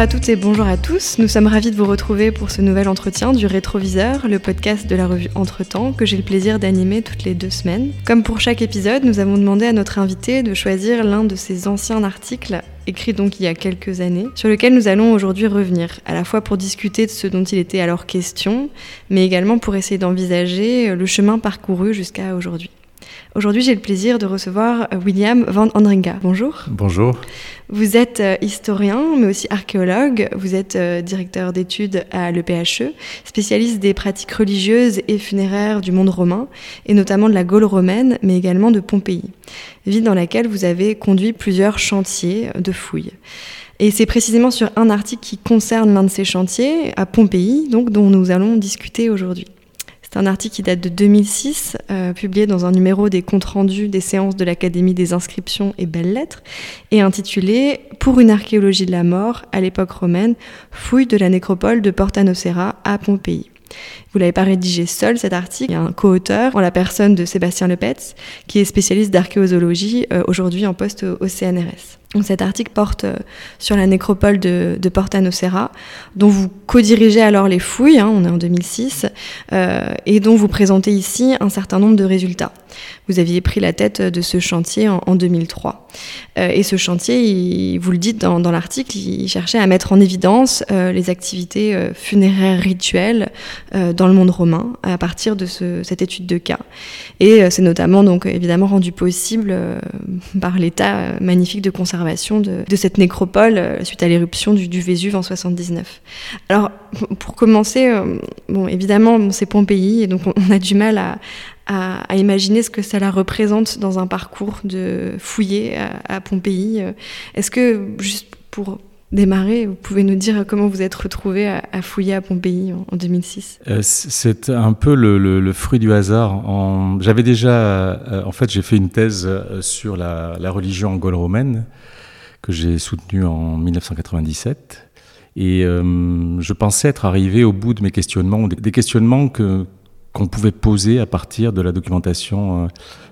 à toutes et bonjour à tous. Nous sommes ravis de vous retrouver pour ce nouvel entretien du Rétroviseur, le podcast de la revue Entretemps que j'ai le plaisir d'animer toutes les deux semaines. Comme pour chaque épisode, nous avons demandé à notre invité de choisir l'un de ses anciens articles écrit donc il y a quelques années, sur lequel nous allons aujourd'hui revenir, à la fois pour discuter de ce dont il était alors question, mais également pour essayer d'envisager le chemin parcouru jusqu'à aujourd'hui. Aujourd'hui, j'ai le plaisir de recevoir euh, William Van Andringa. Bonjour. Bonjour. Vous êtes euh, historien, mais aussi archéologue. Vous êtes euh, directeur d'études à l'EPHE, spécialiste des pratiques religieuses et funéraires du monde romain, et notamment de la Gaule romaine, mais également de Pompéi, ville dans laquelle vous avez conduit plusieurs chantiers de fouilles. Et c'est précisément sur un article qui concerne l'un de ces chantiers, à Pompéi, donc, dont nous allons discuter aujourd'hui. C'est un article qui date de 2006, euh, publié dans un numéro des comptes rendus des séances de l'Académie des inscriptions et belles-lettres, et intitulé Pour une archéologie de la mort à l'époque romaine, fouille de la nécropole de Porta Nocera à Pompéi. Vous l'avez pas rédigé seul cet article, il y a un co-auteur en la personne de Sébastien Lepetz, qui est spécialiste d'archéozoologie euh, aujourd'hui en poste au CNRS cet article porte euh, sur la nécropole de, Porta Nocera, dont vous co-dirigez alors les fouilles, hein, on est en 2006, euh, et dont vous présentez ici un certain nombre de résultats. Vous aviez pris la tête de ce chantier en, 2003. Euh, et ce chantier, vous le dites dans, l'article, il cherchait à mettre en évidence les activités funéraires rituelles dans le monde romain à partir de cette étude de cas. Et c'est notamment donc évidemment rendu possible par l'état magnifique de conservation de, cette nécropole euh, suite à l'éruption du, Vésuve en 79. Alors, pour commencer, euh, bon, évidemment, c'est Pompéi, et donc on, a du mal à, imaginer ce que cela représente dans un parcours de fouiller à, Pompéi. Est-ce que, juste pour démarrer, vous pouvez nous dire comment vous êtes retrouvé à, fouiller à Pompéi en, 2006 euh, C'est un peu le, fruit du hasard. J'avais déjà, en fait, j'ai fait une thèse sur la, religion Gaule romaine que j'ai soutenu en 1997. Et euh, je pensais être arrivé au bout de mes questionnements, des questionnements que, qu'on pouvait poser à partir de la documentation euh,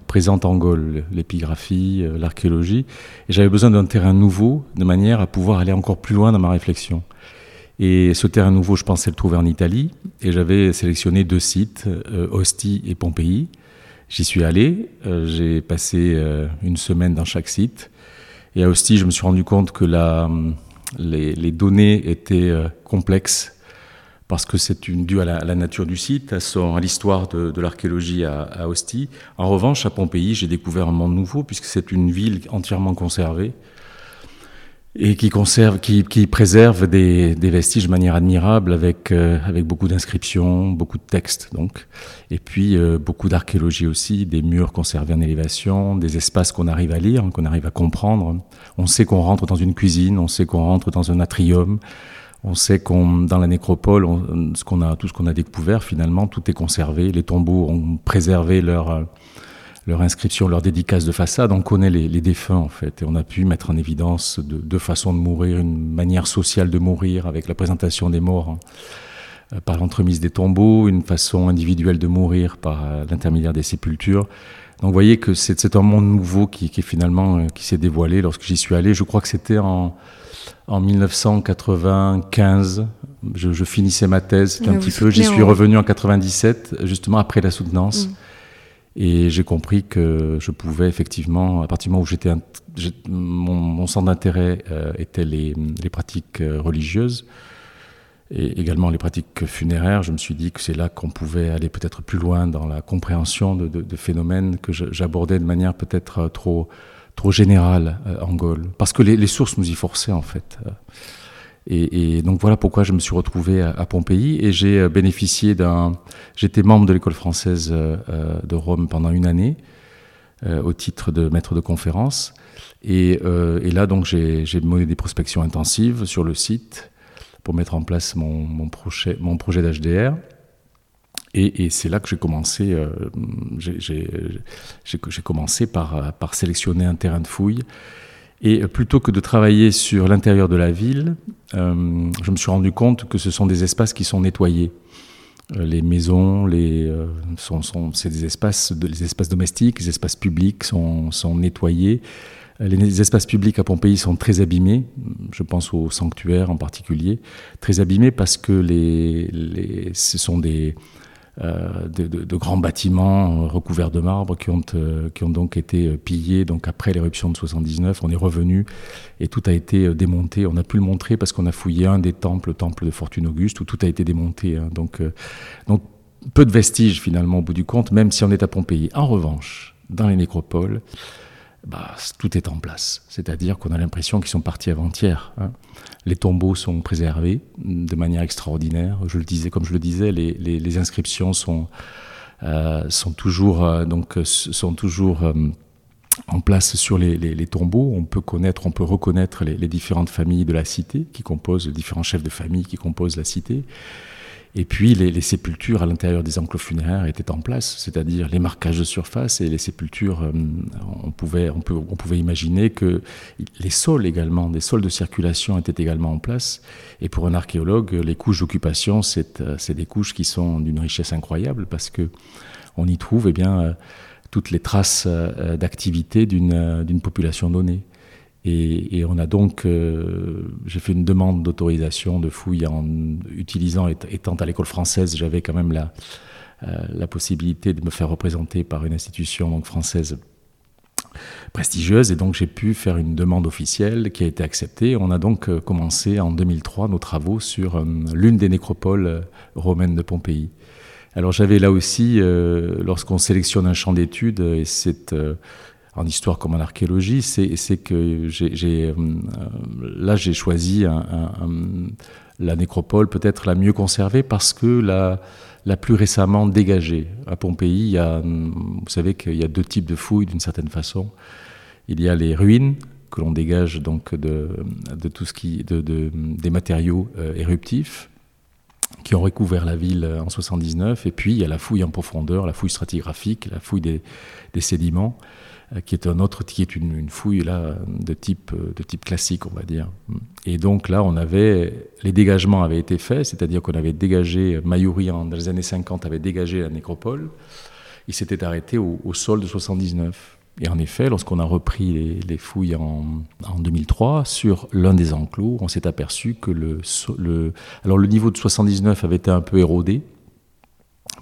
présente en Gaule, l'épigraphie, euh, l'archéologie. J'avais besoin d'un terrain nouveau, de manière à pouvoir aller encore plus loin dans ma réflexion. Et ce terrain nouveau, je pensais le trouver en Italie. Et j'avais sélectionné deux sites, Ostie et Pompéi. J'y suis allé, j'ai passé une semaine dans chaque site. Et à Ostie, je me suis rendu compte que la, les, données étaient euh, complexes parce que c'est dû à la, nature du site, à, l'histoire de, l'archéologie à, à, Ostie. En revanche, à Pompéi, j'ai découvert un monde nouveau puisque c'est une ville entièrement conservée et qui conserve, qui, qui préserve des, des, vestiges de manière admirable avec euh, avec beaucoup d'inscriptions, beaucoup de textes donc, et puis euh, beaucoup d'archéologie aussi, des murs conservés en élévation, des espaces qu'on arrive à lire, qu'on arrive à comprendre. On sait qu'on rentre dans une cuisine, on sait qu'on rentre dans un atrium, on sait qu'on dans la nécropole, ce qu'on a tout ce qu'on a découvert finalement, tout est conservé. Les tombeaux ont préservé leur leur inscription, leur dédicace de façade, on connaît les, défunts en fait, et on a pu mettre en évidence deux façons de mourir, une manière sociale de mourir avec la présentation des morts hein, euh, par l'entremise des tombeaux, une façon individuelle de mourir par euh, l'intermédiaire des sépultures. Donc vous voyez que c'est un monde nouveau qui, qui finalement euh, qui s'est dévoilé lorsque j'y suis allé. Je crois que c'était en, en 1995. Je, je, finissais ma thèse, un petit peu. J'y suis revenu en 97, justement après la soutenance. Mm. Et j'ai compris que je pouvais effectivement, à partir du moment où j'étais, mon, centre d'intérêt euh, était les, les pratiques euh, religieuses et également les pratiques funéraires, je me suis dit que c'est là qu'on pouvait aller peut-être plus loin dans la compréhension de, de, de phénomènes que j'abordais de manière peut-être euh, trop, trop générale en Gaule. Parce que les, sources nous y forçaient en fait. Et, donc voilà pourquoi je me suis retrouvé à, Pompéi et j'ai euh, bénéficié d'un. J'étais membre de l'école française euh, euh, de Rome pendant une année au titre de maître de conférence. Et, là donc j'ai mené des prospections intensives sur le site pour mettre en place mon, mon projet d'HDR. Et, c'est là que j'ai commencé, j'ai commencé par, sélectionner un terrain de fouille et plutôt que de travailler sur l'intérieur de la ville, euh, je me suis rendu compte que ce sont des espaces qui sont nettoyés. Euh, les maisons, les, euh, c'est des espaces, des espaces domestiques, les espaces publics sont, nettoyés Les espaces publics à Pompéi sont très abîmés, je pense au sanctuaire en particulier, très abîmés parce que les, les ce sont des, euh, de, de, grands bâtiments recouverts de marbre qui ont, euh, qui ont donc été pillés. Donc après l'éruption de 79, on est revenu et tout a été démonté. On a pu le montrer parce qu'on a fouillé un des temples, le temple de Fortune Auguste, où tout a été démonté. Hein. Donc, euh, donc peu de vestiges finalement au bout du compte, même si on est à Pompéi. En revanche, dans les nécropoles, bah, tout est en place. C'est-à-dire qu'on a l'impression qu'ils sont partis avant-hier. Hein. Les tombeaux sont préservés de manière extraordinaire. Je le disais, comme je le disais, les, inscriptions sont, euh, toujours, euh, donc, sont toujours euh, en place sur les, les, tombeaux. On peut connaître, on peut reconnaître les, différentes familles de la cité qui composent, les différents chefs de famille qui composent la cité. Et puis les, sépultures à l'intérieur des enclos funéraires étaient en place, c'est-à-dire les marquages de surface et les sépultures. Euh, on, pouvait, on, peut, on pouvait imaginer que les sols également, des sols de circulation étaient également en place. Et pour un archéologue, les couches d'occupation, c'est euh, des couches qui sont d'une richesse incroyable parce que on y trouve eh bien, euh, toutes les traces d'activité d'une population donnée. Et, on a donc, euh, j'ai fait une demande d'autorisation de fouille en utilisant, étant à l'école française, j'avais quand même la, euh, la possibilité de me faire représenter par une institution française prestigieuse et donc j'ai pu faire une demande officielle qui a été acceptée. On a donc euh, commencé en 2003 nos travaux sur l'une des nécropoles romaines de Pompéi. Alors j'avais là aussi, lorsqu'on sélectionne un champ d'études, et c'est en histoire comme en archéologie, c'est que j'ai euh, là j'ai choisi la nécropole peut-être la mieux conservée parce que la, la plus récemment dégagée. À Pompéi, il y a, vous savez qu'il y a deux types de fouilles d'une certaine façon. Il y a les ruines que l'on dégage donc de, de, tout ce qui, de des matériaux euh, éruptifs qui ont recouvert la ville en 79, et puis il y a la fouille en profondeur, la fouille stratigraphique, la fouille des, des sédiments. Euh, qui est un autre, qui est une, une, fouille là de type de type classique, on va dire. Et donc là, on avait les dégagements avaient été faits, c'est-à-dire qu'on avait dégagé Mayuri dans les années 50 avait dégagé la nécropole. Il s'était arrêté au, au, sol de 79. Et en effet, lorsqu'on a repris les, les fouilles en, en, 2003 sur l'un des enclos, on s'est aperçu que le, le alors le niveau de 79 avait été un peu érodé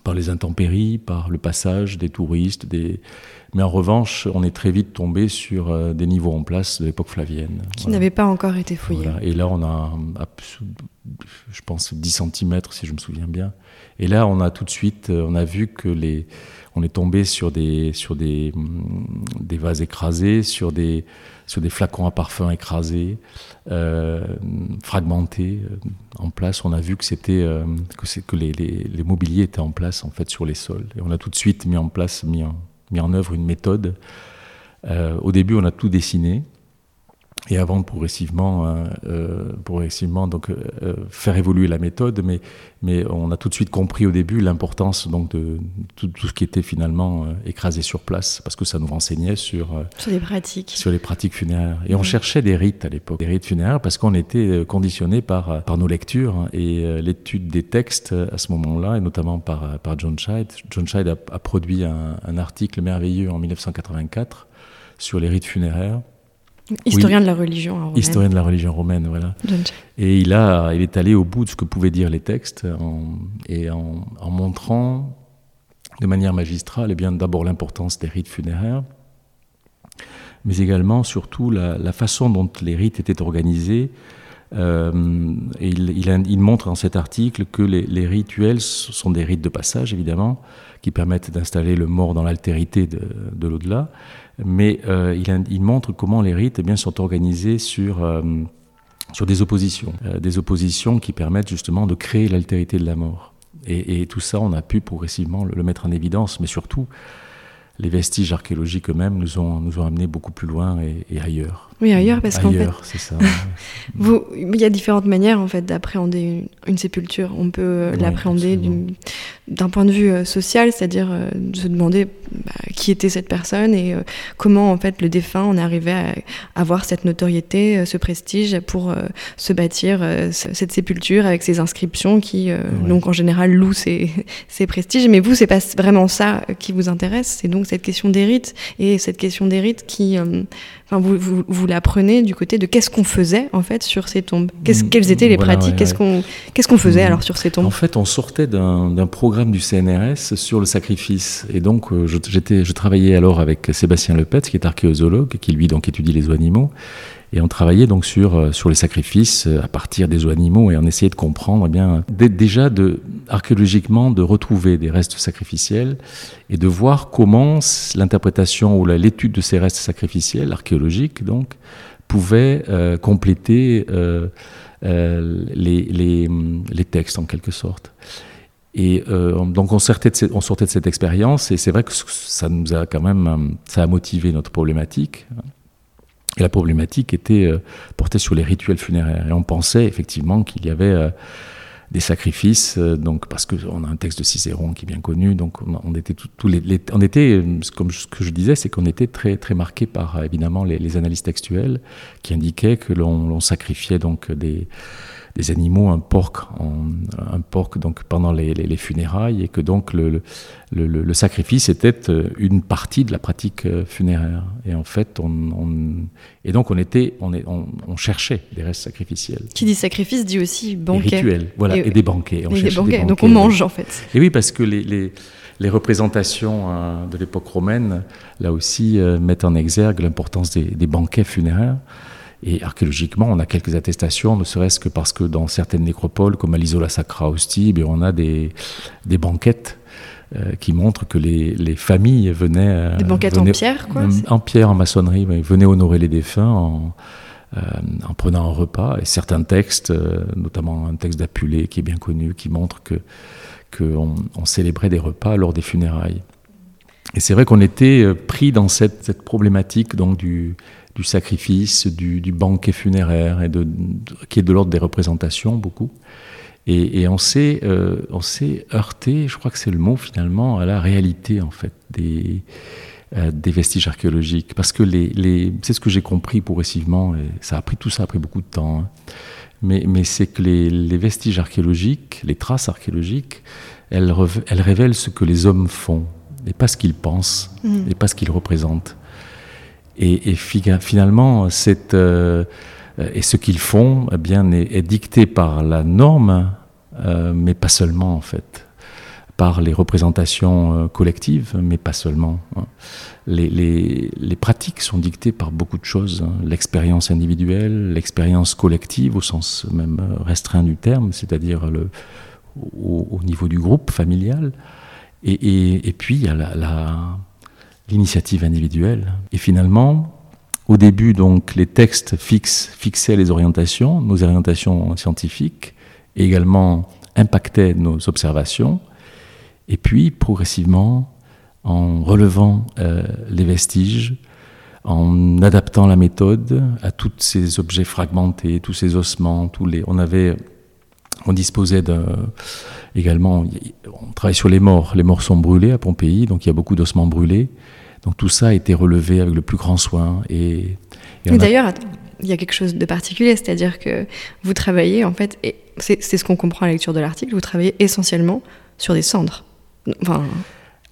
par les intempéries, par le passage des touristes, des, mais en revanche, on est très vite tombé sur euh, des niveaux en place de l'époque flavienne. Qui voilà. n'avaient pas encore été fouillés. Voilà. Et là, on a, je pense, 10 cm, si je me souviens bien. Et là, on a tout de suite, euh, on a vu que les, on est tombé sur des, sur des, des vases écrasés, sur des, sur des flacons à parfum écrasés, euh, fragmentés en place. On a vu que c'était euh, que, c'est, que les, les, les mobiliers étaient en place en fait sur les sols. Et on a tout de suite mis en place, mis en, mis en œuvre une méthode. Euh, au début, on a tout dessiné. Et avant progressivement, euh, euh, progressivement donc, euh, faire évoluer la méthode, mais, mais on a tout de suite compris au début l'importance donc, de tout, tout, ce qui était finalement euh, écrasé sur place, parce que ça nous renseignait sur, sur, les, pratiques. sur les pratiques funéraires. Et on cherchait des rites à l'époque, des rites funéraires, parce qu'on était conditionné par, par nos lectures et l'étude des textes à ce moment-là, et notamment par, par John Scheid. John Scheid a, a produit un, un article merveilleux en 1984 sur les rites funéraires Historien oui. de la religion romaine. Historien de la religion romaine, voilà. Et il, a, il est allé au bout de ce que pouvaient dire les textes en, et en, en, montrant de manière magistrale eh bien d'abord l'importance des rites funéraires, mais également surtout la, la, façon dont les rites étaient organisés. Euh, il, montre dans cet article que les, rituels sont des rites de passage, évidemment, qui permettent d'installer le mort dans l'altérité de, de l'au-delà, mais euh, il, montre comment les rites eh bien, sont organisés sur, euh, sur des oppositions, des oppositions qui permettent justement de créer l'altérité de la mort. Et, tout ça, on a pu progressivement le mettre en évidence, mais surtout, les vestiges archéologiques eux-mêmes nous ont, nous ont amenés beaucoup plus loin et, et ailleurs. Oui, ailleurs, parce qu'en fait, c'est ça. vous, il y a différentes manières en fait d'appréhender une, une, sépulture. On peut oui, l'appréhender d'un point de vue euh, social, c'est-à-dire euh, se demander bah, qui était cette personne et comment en fait le défunt en arrivait à avoir cette notoriété, ce prestige pour se bâtir cette sépulture avec ces inscriptions qui donc en général louent ces, ces prestiges. Mais vous, c'est pas vraiment ça qui vous intéresse, c'est donc cette question des rites et cette question des rites qui Enfin, vous, vous, vous l'apprenez du côté de qu'est-ce qu'on faisait en fait sur ces tombes? Mm, quelles étaient les pratiques? Qu'est-ce qu'on qu'est-ce qu'on faisait mm. alors sur ces tombes? En fait, on sortait d'un programme du CNRS sur le sacrifice. Et donc, euh, je, je travaillais alors avec Sébastien Lepet, qui est archéozoologue, qui lui donc étudie les animaux. Et on travaillait donc sur, euh, sur les sacrifices euh, à partir des animaux et on essayait de comprendre eh bien, déjà archéologiquement de retrouver des restes sacrificiels et de voir comment l'interprétation ou l'étude de ces restes sacrificiels, archéologiques donc, pouvait euh, compléter les, les, les, textes en quelque sorte. Et donc on sortait, de cette, sortait de cette expérience et c'est vrai que ça nous a quand même, ça a motivé notre problématique. Et la problématique était euh, portée sur les rituels funéraires. Et on pensait effectivement qu'il y avait euh, des sacrifices, euh, donc parce qu'on a un texte de Cicéron qui est bien connu, donc on, était tous les, on était, comme ce que je disais, c'est qu'on était très très marqué par évidemment les, les analyses textuelles qui indiquaient que l'on sacrifiait donc des des animaux, un porc, un porc donc pendant les, funérailles, et que donc le, le, sacrifice était euh, une partie de la pratique euh, funéraire. Et en fait, on, et donc on était, on, est, on, cherchait des restes sacrificiels. Qui dit sacrifice dit aussi banquet. rituels, voilà, et, des banquets. On des banquets. donc on mange en fait. Et oui, parce que les, les, représentations euh, de l'époque romaine, là aussi, mettent en exergue l'importance des, des banquets funéraires. Et archéologiquement, on a quelques attestations, ne serait-ce que parce que dans certaines nécropoles, comme à l'Isola Sacra eh on a des, des banquettes euh, qui montrent que les, les familles venaient... Euh, des banquettes en pierre, quoi En pierre, en maçonnerie, venaient honorer les défunts en, euh, en prenant un repas. Et certains textes, notamment un texte d'Apulé qui est bien connu, qui montre que qu'on on célébrait des repas lors des funérailles. Et c'est vrai qu'on était pris dans cette, cette problématique donc du, du sacrifice, du, banquet funéraire, et de, qui est de l'ordre des représentations beaucoup. Et, on s'est euh, on s'est heurté, je crois que c'est le mot finalement, à la réalité en fait des euh, des vestiges archéologiques, parce que les, les c'est ce que j'ai compris progressivement, et ça a pris tout ça a pris beaucoup de temps. Hein. Mais, mais c'est que les, les, vestiges archéologiques, les traces archéologiques, elles, elles révèlent ce que les hommes font, et pas ce qu'ils pensent, mmh. et pas ce qu'ils représentent. Et, finalement, euh, ce qu'ils font eh est, dicté par la norme, euh, mais pas seulement en fait, par les représentations euh, collectives, mais pas seulement. Hein. Les, pratiques sont dictées par beaucoup de choses, hein. l'expérience individuelle, l'expérience collective au sens même restreint du terme, c'est-à-dire au, niveau du groupe familial. Et, puis il y a la l'initiative individuelle. Et finalement, au début, donc, les textes fixaient les orientations, nos orientations scientifiques, et également impactaient nos observations. Et puis, progressivement, en relevant euh, les vestiges, en adaptant la méthode à tous ces objets fragmentés, tous ces ossements, tous les, on avait, on disposait de, également, on travaille sur les morts. Les morts sont brûlés à Pompéi, donc il y a beaucoup d'ossements brûlés. Donc tout ça a été relevé avec le plus grand soin. Et, d'ailleurs, il y a quelque chose de particulier, c'est-à-dire que vous travaillez, en fait, et c'est ce qu'on comprend à la lecture de l'article, vous travaillez essentiellement sur des cendres. Enfin,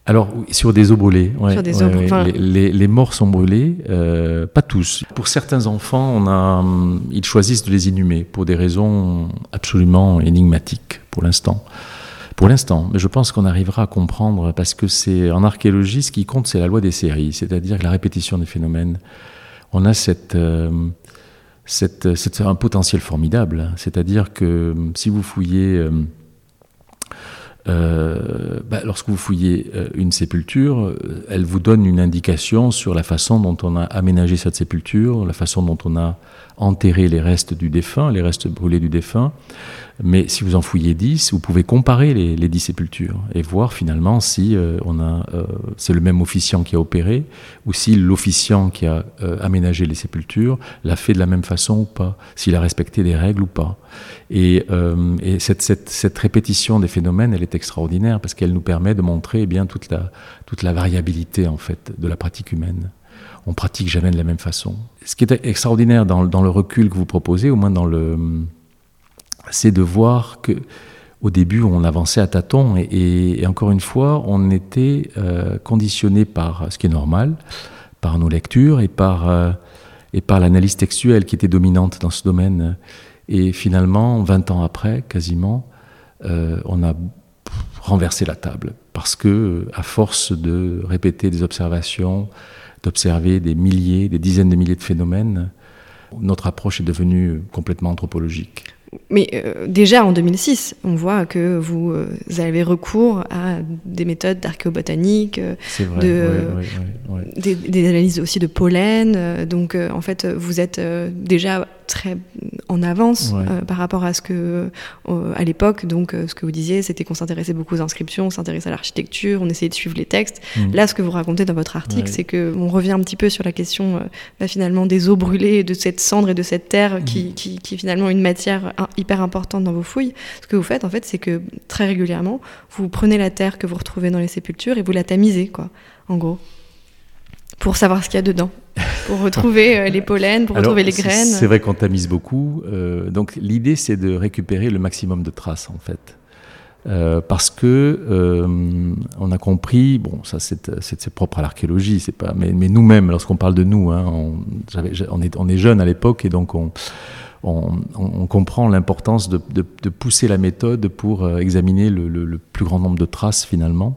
alors, sur des os brûlés. sur des os, les, morts sont brûlés, euh, pas tous. Pour certains enfants, on a, hum, ils choisissent de les inhumer pour des raisons absolument énigmatiques pour l'instant pour l'instant. Mais je pense qu'on arrivera à comprendre parce que c'est en archéologie ce qui compte, c'est la loi des séries, c'est-à-dire la répétition des phénomènes. On a cette, euh, cette, un potentiel formidable. C'est-à-dire que euh, si vous fouillez euh, euh, bah, lorsque vous fouillez euh, une sépulture, euh, elle vous donne une indication sur la façon dont on a aménagé cette sépulture, la façon dont on a enterré les restes du défunt, les restes brûlés du défunt. Mais si vous en fouillez 10, vous pouvez comparer les, les 10 sépultures et voir finalement si on a, c'est le même officiant qui a opéré ou si l'officiant qui a aménagé les sépultures l'a fait de la même façon ou pas, s'il a respecté des règles ou pas. Et, et cette, répétition des phénomènes, elle est extraordinaire parce qu'elle nous permet de montrer eh bien toute la, variabilité en fait de la pratique humaine. On pratique jamais de la même façon. Ce qui est extraordinaire dans, le recul que vous proposez, au moins dans le, c'est de voir que au début, on avançait à tâtons et, encore une fois, on était euh, conditionné par ce qui est normal, par nos lectures et par, euh, et par l'analyse textuelle qui était dominante dans ce domaine. Et finalement, 20 ans après, quasiment, euh, on a renversé la table parce que, à force de répéter des observations, d'observer des milliers, des dizaines de milliers de phénomènes, notre approche est devenue complètement anthropologique. Mais euh, déjà en 2006, on voit que vous, euh, avez recours à des méthodes d'archéobotanique, euh, de, ouais, ouais, des, des, analyses aussi de pollen. Donc en fait, vous êtes déjà très en avance par rapport à ce que, à l'époque, donc ce que vous disiez, c'était qu'on s'intéressait beaucoup aux inscriptions, on s'intéressait à l'architecture, on essayait de suivre les textes. Mmh. Là, ce que vous racontez dans votre article, c'est que on revient un petit peu sur la question bah, finalement des eaux brûlées, de cette cendre et de cette terre mmh. qui, qui, qui est finalement une matière hyper importante dans vos fouilles. Ce que vous faites, en fait, c'est que très régulièrement, vous prenez la terre que vous retrouvez dans les sépultures et vous la tamisez, quoi, en gros, pour savoir ce qu'il y a dedans, pour retrouver euh, les pollens, pour Alors, retrouver les graines. C'est vrai qu'on tamise beaucoup. Euh, donc l'idée, c'est de récupérer le maximum de traces, en fait. Euh, parce que euh, on a compris, bon, ça c'est propre à l'archéologie, c'est pas, mais, mais nous-mêmes, lorsqu'on parle de nous, hein, on, on, est, on est jeune à l'époque et donc on, on, on comprend l'importance de, de, de, pousser la méthode pour examiner le, le, le, plus grand nombre de traces finalement.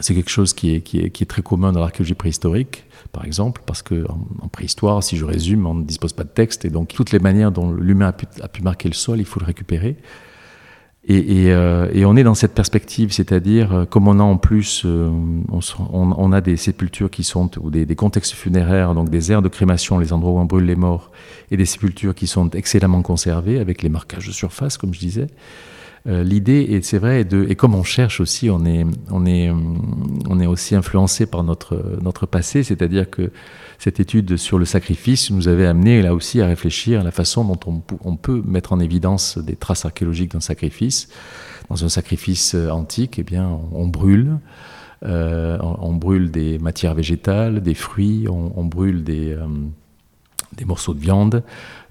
C'est quelque chose qui est, qui est, très commun dans l'archéologie préhistorique, par exemple, parce que en, préhistoire, si je résume, on ne dispose pas de texte et donc toutes les manières dont l'humain a pu, marquer le sol, il faut le récupérer. Et, euh, on est dans cette perspective, c'est-à-dire euh, comme on a en plus, euh, on, a des sépultures qui sont ou des, des, contextes funéraires, donc des aires de crémation, les endroits où on brûle les morts, et des sépultures qui sont excellemment conservées avec les marquages de surface, comme je disais. Euh, L'idée, et c'est vrai, et comme on cherche aussi, on est, on est, on est aussi influencé par notre notre passé, c'est-à-dire que cette étude sur le sacrifice nous avait amené là aussi à réfléchir à la façon dont on, on peut mettre en évidence des traces archéologiques d'un sacrifice. Dans un sacrifice antique, eh bien, on, brûle. Euh, on, brûle des matières végétales, des fruits, on, brûle des, euh, des morceaux de viande.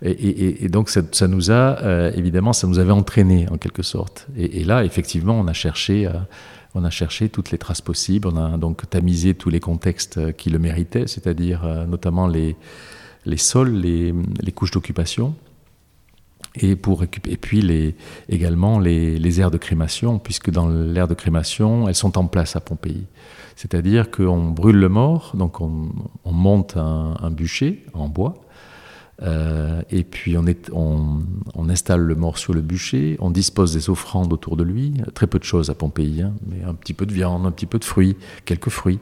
Et, donc ça, nous a, euh, évidemment, ça nous avait entraîné en quelque sorte. Et, là, effectivement, on a cherché à, on a cherché toutes les traces possibles, on a donc tamisé tous les contextes qui le méritaient, c'est-à-dire euh, notamment les, les sols, les, couches d'occupation, et, et puis les, également les, les aires de crémation, puisque dans l'aire de crémation, elles sont en place à Pompéi. C'est-à-dire qu'on brûle le mort, donc on, on monte un, bûcher en bois, euh, et puis on, installe le mort sur le bûcher, on dispose des offrandes autour de lui, très peu de choses à Pompéi, hein, mais un petit peu de viande, un petit peu de fruits, quelques fruits.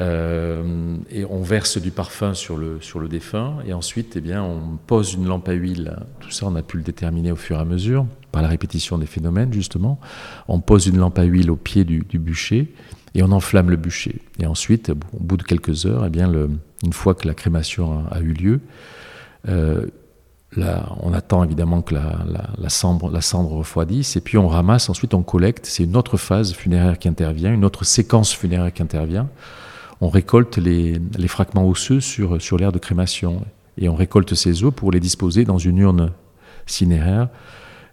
Euh, et on verse du parfum sur le, défunt, et ensuite eh bien, on pose une lampe à huile. Tout ça, on a pu le déterminer au fur et à mesure, par la répétition des phénomènes, justement. On pose une lampe à huile au pied du, bûcher, et on enflamme le bûcher. Et ensuite, au bout de quelques heures, eh bien, une fois que la crémation a eu lieu, euh, on attend évidemment que la, cendre, refroidisse et puis on ramasse, ensuite on collecte. C'est une autre phase funéraire qui intervient, une autre séquence funéraire qui intervient. On récolte les, fragments osseux sur, l'aire de crémation et on récolte ces os pour les disposer dans une urne cinéraire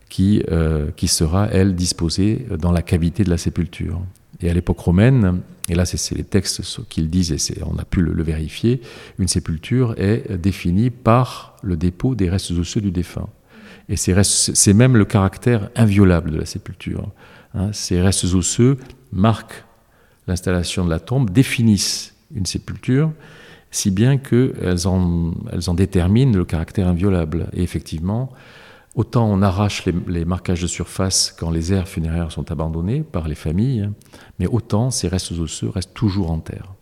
qui, euh, qui sera, elle, disposée dans la cavité de la sépulture. Et à l'époque romaine, et là c'est les textes qu'ils disent, et on a pu le, vérifier, une sépulture est définie par le dépôt des restes osseux du défunt. Et c'est même le caractère inviolable de la sépulture. Hein. Ces restes osseux marquent l'installation de la tombe, définissent une sépulture, si bien qu'elles en, en déterminent le caractère inviolable. Et effectivement, Autant on arrache les, les, marquages de surface quand les aires funéraires sont abandonnées par les familles, mais autant ces restes osseux restent toujours en terre.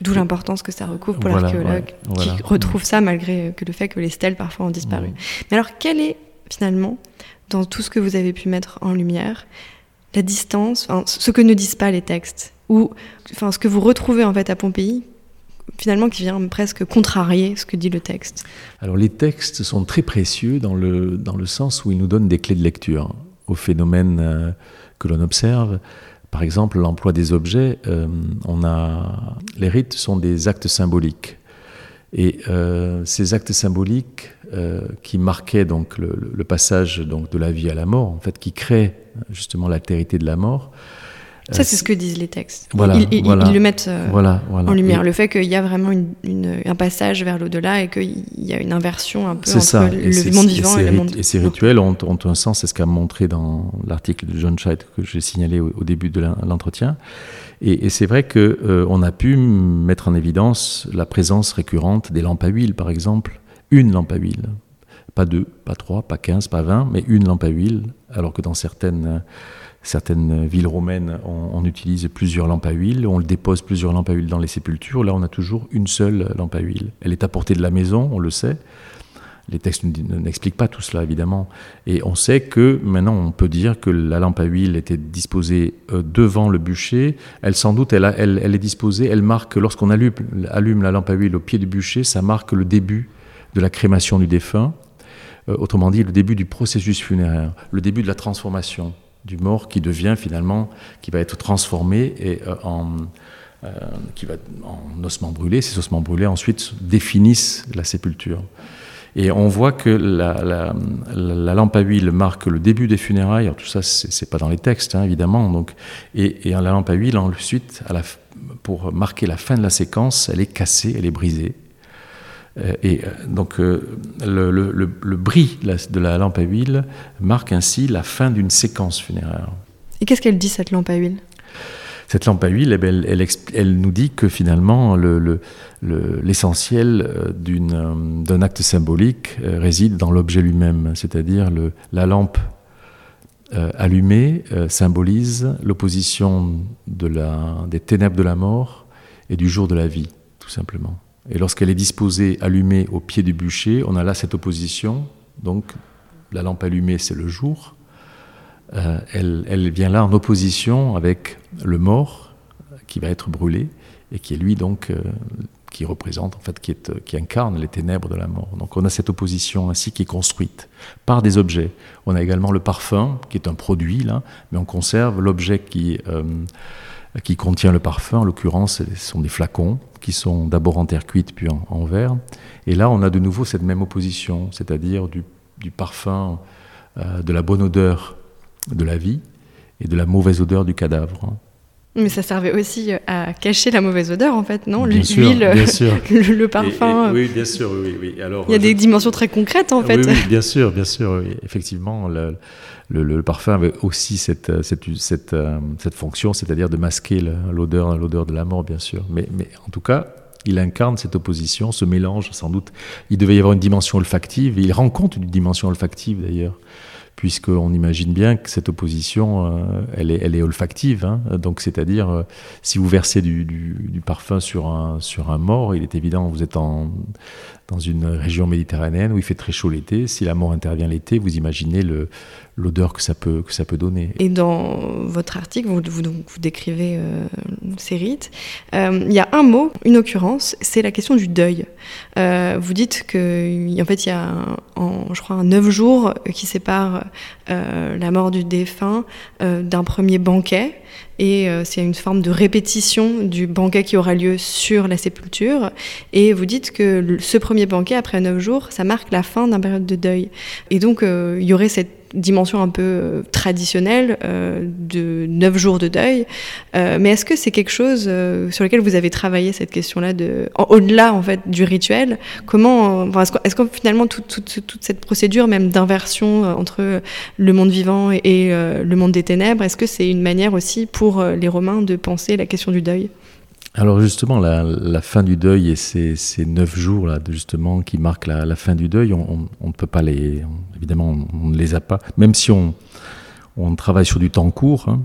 D'où l'importance que ça recouvre pour l'archéologue, voilà, qui retrouve ça malgré que le fait que les stèles parfois ont disparu. Mais alors, quelle est finalement, dans tout ce que vous avez pu mettre en lumière, la distance, enfin, ce que ne disent pas les textes, ou enfin, ce que vous retrouvez en fait à Pompéi, finalement qui vient presque contrarier ce que dit le texte Alors les textes sont très précieux dans le, dans le sens où ils nous donnent des clés de lecture aux phénomènes euh, que l'on observe. par exemple, l'emploi des objets, euh, on a, les rites sont des actes symboliques. Et euh, ces actes symboliques qui marquaient donc le, passage donc de la vie à la mort, en fait, qui créent justement l'altérité de la mort, ça, c'est ce que disent les textes. ils, le mettent euh, en lumière. Le fait qu'il y a vraiment un passage vers l'au-delà et qu'il y a une inversion un peu entre le monde vivant et, le monde. Et ces rituels ont, un sens, c'est ce qu'a montré dans l'article de John Scheidt que j'ai signalé au, début de l'entretien. Et, c'est vrai qu'on euh, a pu mettre en évidence la présence récurrente des lampes à huile, par exemple. Une lampe à huile. Pas deux, pas trois, pas quinze, pas vingt, mais une lampe à huile. Alors que dans certaines certaines villes romaines, on, utilise plusieurs lampes à huile, on dépose plusieurs lampes à huile dans les sépultures. Là, on a toujours une seule lampe à huile. Elle est à portée de la maison, on le sait. Les textes n'expliquent pas tout cela, évidemment. Et on sait que maintenant, on peut dire que la lampe à huile était disposée euh, devant le bûcher. Elle, sans doute, elle, est disposée, elle marque, lorsqu'on allume, allume, la lampe à huile au pied du bûcher, ça marque le début de la crémation du défunt. Euh, autrement dit, le début du processus funéraire, le début de la transformation du mort qui devient finalement, qui va être transformé et, euh, en, euh, qui va en ossements brûlés. Ces ossements brûlés ensuite définissent la sépulture. Et on voit que la, la, lampe à huile marque le début des funérailles. Tout ça, c'est pas dans les textes, hein, évidemment. Donc, et, la lampe à huile, ensuite, pour marquer la fin de la séquence, elle est cassée, elle est brisée. Euh, et euh, donc euh, le, le, le, bris de la lampe à huile marque ainsi la fin d'une séquence funéraire. Et qu'est-ce qu'elle dit cette lampe à huile? Cette lampe à huile, eh ben, elle, elle, elle, nous dit que finalement l'essentiel d'un acte symbolique réside dans l'objet lui-même, c'est-à-dire la lampe allumée symbolise l'opposition de des ténèbres de la mort et du jour de la vie, tout simplement. Et lorsqu'elle est disposée, allumée au pied du bûcher, on a là cette opposition. Donc la lampe allumée, c'est le jour. Euh, elle, vient là en opposition avec le mort qui va être brûlé et qui est lui donc euh, qui représente en fait qui, incarne les ténèbres de la mort. Donc on a cette opposition ainsi qui est construite par des objets. On a également le parfum qui est un produit là, mais on conserve l'objet qui euh, qui contient le parfum. En l'occurrence, ce sont des flacons qui sont d'abord en terre cuite puis en, verre. Et là, on a de nouveau cette même opposition, c'est-à-dire du, parfum euh, de la bonne odeur de la vie et de la mauvaise odeur du cadavre. Mais ça servait aussi euh, à cacher la mauvaise odeur, en fait, non? L'huile, le, parfum. oui, bien sûr, oui, oui. Alors, Il y a des dimensions très concrètes, en fait. Oui, bien sûr, bien sûr. Effectivement, le, le, parfum avait aussi cette, cette, cette, euh, cette fonction, c'est-à-dire de masquer l'odeur, l'odeur de la mort, bien sûr. Mais, en tout cas, il incarne cette opposition, ce mélange, sans doute. Il devait y avoir une dimension olfactive, et il rend compte d'une dimension olfactive d'ailleurs puisqu'on imagine bien que cette opposition, euh, elle, est, olfactive. Hein. donc, c'est-à-dire, euh, si vous versez du, du, parfum sur un, sur un mort, il est évident vous êtes en, dans une région méditerranéenne où il fait très chaud l'été. Si la mort intervient l'été, vous imaginez l'odeur que ça peut que ça peut donner. Et dans votre article, vous, vous, vous décrivez euh, ces rites. Euh, il y a un mot, une occurrence, c'est la question du deuil. Euh, vous dites que en fait y a, je crois, neuf jours qui séparent la mort du défunt d'un premier banquet et euh, c'est une forme de répétition du banquet qui aura lieu sur la sépulture. Et vous dites que ce premier banquet, après neuf jours, ça marque la fin d'un période de deuil. Et donc, euh, il y aurait cette dimension un peu euh, traditionnelle euh, de neuf jours de deuil. Euh, mais est-ce que c'est quelque chose sur lequel vous avez travaillé cette question-là de au-delà en fait du rituel? Comment est-ce que, finalement toute, toute, cette procédure même d'inversion entre le monde vivant et, le monde des ténèbres, est-ce que c'est une manière aussi pour les Romains de penser la question du deuil? Alors justement, la, fin du deuil et ces, ces neuf jours là, justement, qui marquent la, fin du deuil, on, ne peut pas les, évidemment, on, ne les a pas. Même si on, on travaille sur du temps court, hein,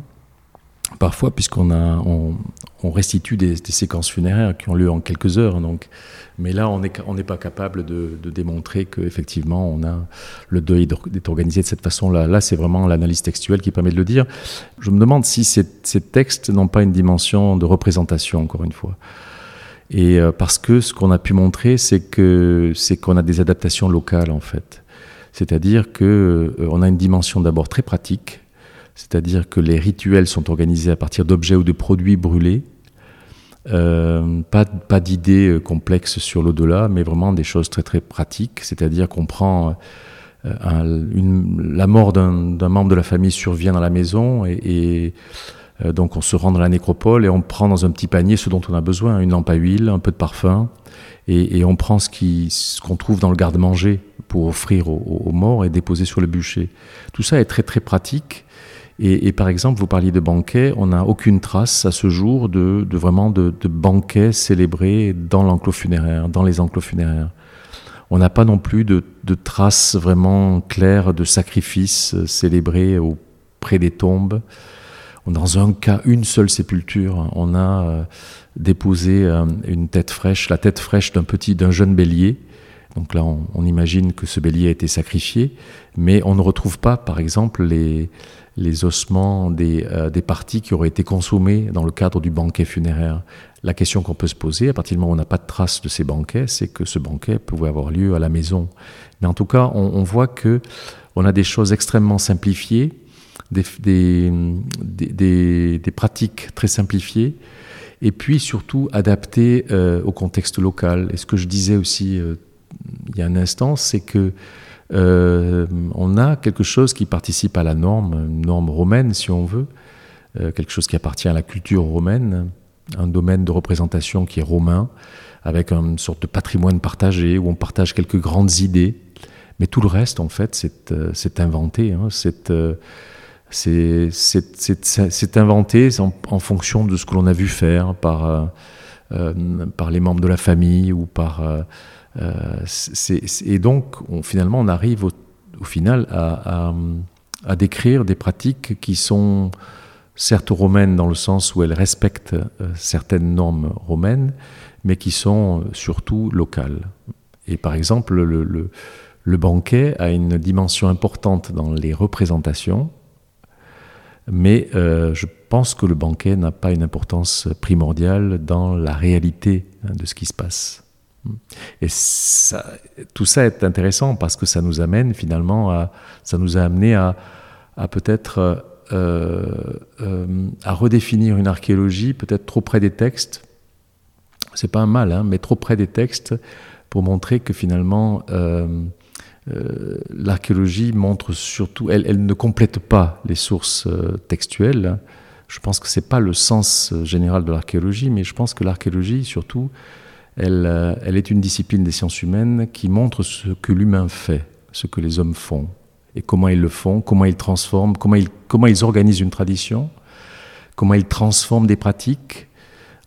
parfois, puisqu'on a, on, restitue des, séquences funéraires qui ont lieu en quelques heures. Donc, mais là, on n'est pas capable de, démontrer qu'effectivement, on a le deuil est organisé de cette façon-là. Là, c'est vraiment l'analyse textuelle qui permet de le dire. Je me demande si ces, textes n'ont pas une dimension de représentation, encore une fois. Et euh, parce que ce qu'on a pu montrer, c'est que c'est qu'on a des adaptations locales, en fait. C'est-à-dire que euh, on a une dimension d'abord très pratique c'est-à-dire que les rituels sont organisés à partir d'objets ou de produits brûlés. Euh, pas, pas d'idées complexes sur l'au-delà, mais vraiment des choses très très pratiques, c'est-à-dire qu'on prend une, la mort d'un membre de la famille survient dans la maison et euh, donc on se rend dans la nécropole et on prend dans un petit panier ce dont on a besoin, une lampe à huile, un peu de parfum, et, on prend ce qu'on trouve dans le garde-manger pour offrir aux, morts et déposer sur le bûcher. Tout ça est très très pratique. Et, par exemple, vous parliez de banquets, on n'a aucune trace à ce jour de, vraiment de, banquets célébrés dans l'enclos funéraire, dans les enclos funéraires. On n'a pas non plus de, traces vraiment claires de sacrifices célébrés auprès des tombes. Dans un cas, une seule sépulture, on a euh, déposé euh, une tête fraîche, la tête fraîche d'un petit, d'un jeune bélier. Donc là, on, imagine que ce bélier a été sacrifié, mais on ne retrouve pas, par exemple, les, ossements des, euh, des parties qui auraient été consommées dans le cadre du banquet funéraire. La question qu'on peut se poser, à partir du moment où on n'a pas de traces de ces banquets, c'est que ce banquet pouvait avoir lieu à la maison. Mais en tout cas, on, voit que on a des choses extrêmement simplifiées des, des, pratiques très simplifiées et puis surtout adaptées euh, au contexte local. Et ce que je disais aussi euh, il y a un instant, c'est que euh, on a quelque chose qui participe à la norme, une norme romaine si on veut, quelque chose qui appartient à la culture romaine, un domaine de représentation qui est romain, avec une sorte de patrimoine partagé où on partage quelques grandes idées, mais tout le reste en fait c'est inventé, hein, c'est inventé en, fonction de ce que l'on a vu faire euh, euh, par les membres de la famille ou par. Euh, et donc, finalement, on arrive au, final à, décrire des pratiques qui sont certes romaines dans le sens où elles respectent certaines normes romaines, mais qui sont surtout locales. Et par exemple, le, banquet a une dimension importante dans les représentations mais euh, je pense que le banquet n'a pas une importance primordiale dans la réalité hein, de ce qui se passe. Et tout ça est intéressant parce que ça nous amène finalement à, ça nous a amené à, peut-être euh, euh, à redéfinir une archéologie peut-être trop près des textes. C'est pas un mal, hein, mais trop près des textes pour montrer que finalement euh, l'archéologie montre surtout, elle, ne complète pas les sources euh, textuelles. Je pense que c'est pas le sens euh, général de l'archéologie, mais je pense que l'archéologie, surtout, elle, elle est une discipline des sciences humaines qui montre ce que l'humain fait, ce que les hommes font, et comment ils le font, comment ils transforment, comment ils, comment ils organisent une tradition, comment ils transforment des pratiques,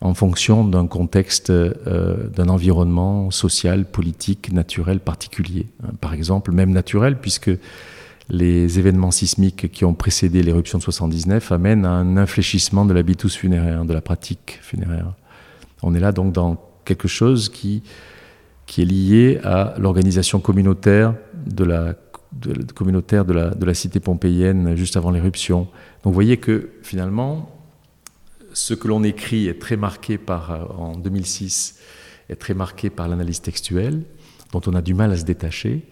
en fonction d'un contexte, euh, d'un environnement social, politique, naturel particulier. Hein, par exemple, même naturel, puisque les événements sismiques qui ont précédé l'éruption de 79 amènent à un infléchissement de l'habitus funéraire, de la pratique funéraire. On est là donc dans quelque chose qui, qui est lié à l'organisation communautaire de la communautaire de la, de la cité pompéienne juste avant l'éruption. Donc vous voyez que finalement, ce que l'on écrit est très marqué par, euh, en 2006, est très marqué par l'analyse textuelle, dont on a du mal à se détacher.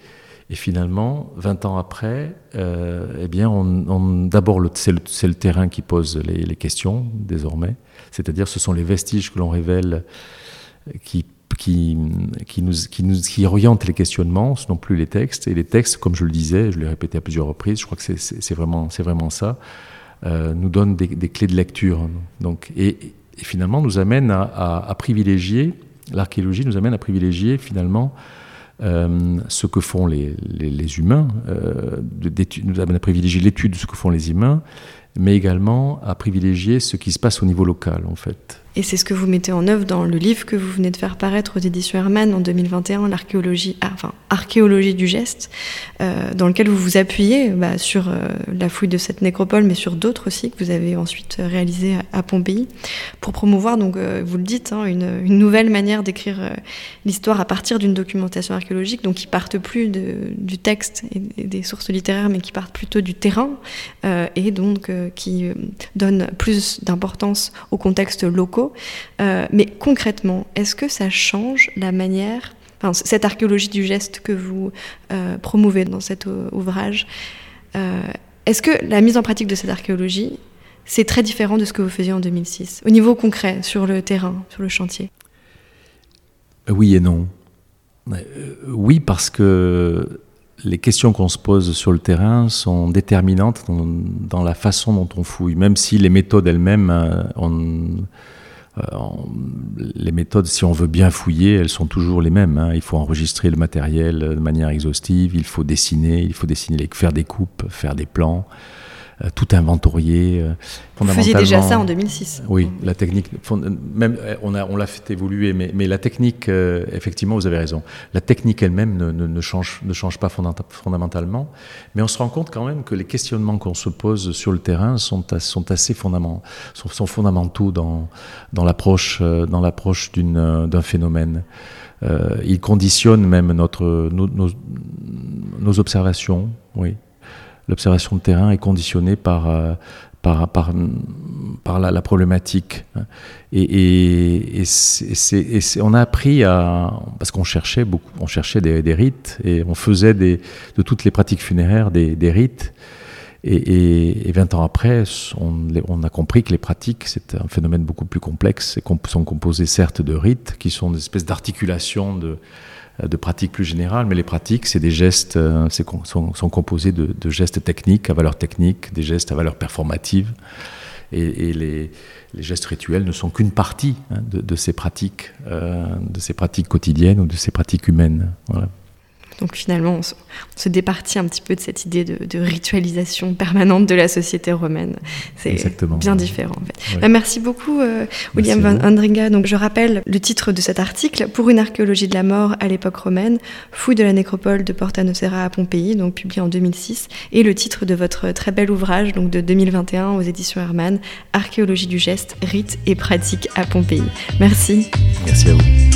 Et finalement, 20 ans après, euh, eh bien, on, d'abord, c'est le, terrain qui pose les, questions désormais. C'est-à-dire, ce sont les vestiges que l'on révèle qui, qui, orientent les questionnements, ce non plus les textes. Et les textes, comme je le disais, je l'ai répété à plusieurs reprises, je crois que c'est vraiment, vraiment ça. Euh, nous donne des, clés de lecture. Donc, et, finalement nous amène à, privilégier, l'archéologie nous amène à privilégier finalement euh, ce que font les, humains, euh, nous amène à privilégier l'étude de ce que font les humains, mais également à privilégier ce qui se passe au niveau local en fait. Et c'est ce que vous mettez en œuvre dans le livre que vous venez de faire paraître aux éditions Hermann en 2021, l'archéologie, ah, enfin, archéologie du geste, euh, dans lequel vous vous appuyez bah, sur euh, la fouille de cette nécropole, mais sur d'autres aussi que vous avez ensuite réalisées à, Pompéi, pour promouvoir, donc euh, vous le dites, hein, une, nouvelle manière d'écrire l'histoire à partir d'une documentation archéologique, donc qui partent plus du texte et des sources littéraires, mais qui partent plutôt du terrain, et donc qui donne plus d'importance aux contextes locaux euh, mais concrètement, est-ce que ça change la manière, cette archéologie du geste que vous euh, promouvez dans cet ouvrage, euh, Est-ce que la mise en pratique de cette archéologie, c'est très différent de ce que vous faisiez en 2006, au niveau concret, sur le terrain, sur le chantier? Oui et non. Oui, parce que les questions qu'on se pose sur le terrain sont déterminantes dans, la façon dont on fouille, même si les méthodes elles-mêmes, euh, les méthodes, si on veut bien fouiller, elles sont toujours les mêmes. Hein. Il faut enregistrer le matériel de manière exhaustive, il faut dessiner, il faut dessiner, faire des coupes, faire des plans. Euh, tout inventorié. Euh, Vous faisiez déjà ça en 2006. Oui, la technique, même euh, on a on l'a fait évoluer, mais, mais la technique, effectivement, vous avez raison. La technique elle-même ne, ne, change ne change pas fondamentalement, mais on se rend compte quand même que les questionnements qu'on se pose sur le terrain sont sont assez fondamentaux, sont, fondamentaux dans dans l'approche d'un phénomène. Euh, ils conditionnent même notre nos, nos, nos observations, oui l'observation de terrain est conditionnée par, euh, par, par, la, problématique. Et, et, on a appris à. Parce qu'on cherchait, beaucoup, on cherchait des, rites et on faisait des, de toutes les pratiques funéraires des, rites. Et, et, 20 ans après, on, a compris que les pratiques, c'est un phénomène beaucoup plus complexe et sont composées certes de rites, qui sont des espèces d'articulations de, de pratiques plus générales, mais les pratiques, c'est des gestes, euh, sont, sont, composés de, gestes techniques à valeur technique, des gestes à valeur performative. Et, les, gestes rituels ne sont qu'une partie hein, de, ces pratiques, euh, de ces pratiques quotidiennes ou de ces pratiques humaines. Donc finalement, on se, départit un petit peu de cette idée de, ritualisation permanente de la société romaine. C'est bien différent. En fait. Bah, merci beaucoup, euh, William Van Andringa. Donc je rappelle le titre de cet article Pour une archéologie de la mort à l'époque romaine, fouille de la nécropole de Porta Nocera à Pompéi, donc publié en 2006, et le titre de votre très bel ouvrage, donc de 2021 aux éditions Hermann, Archéologie du geste, rites et pratiques à Pompéi. Merci. Merci à vous.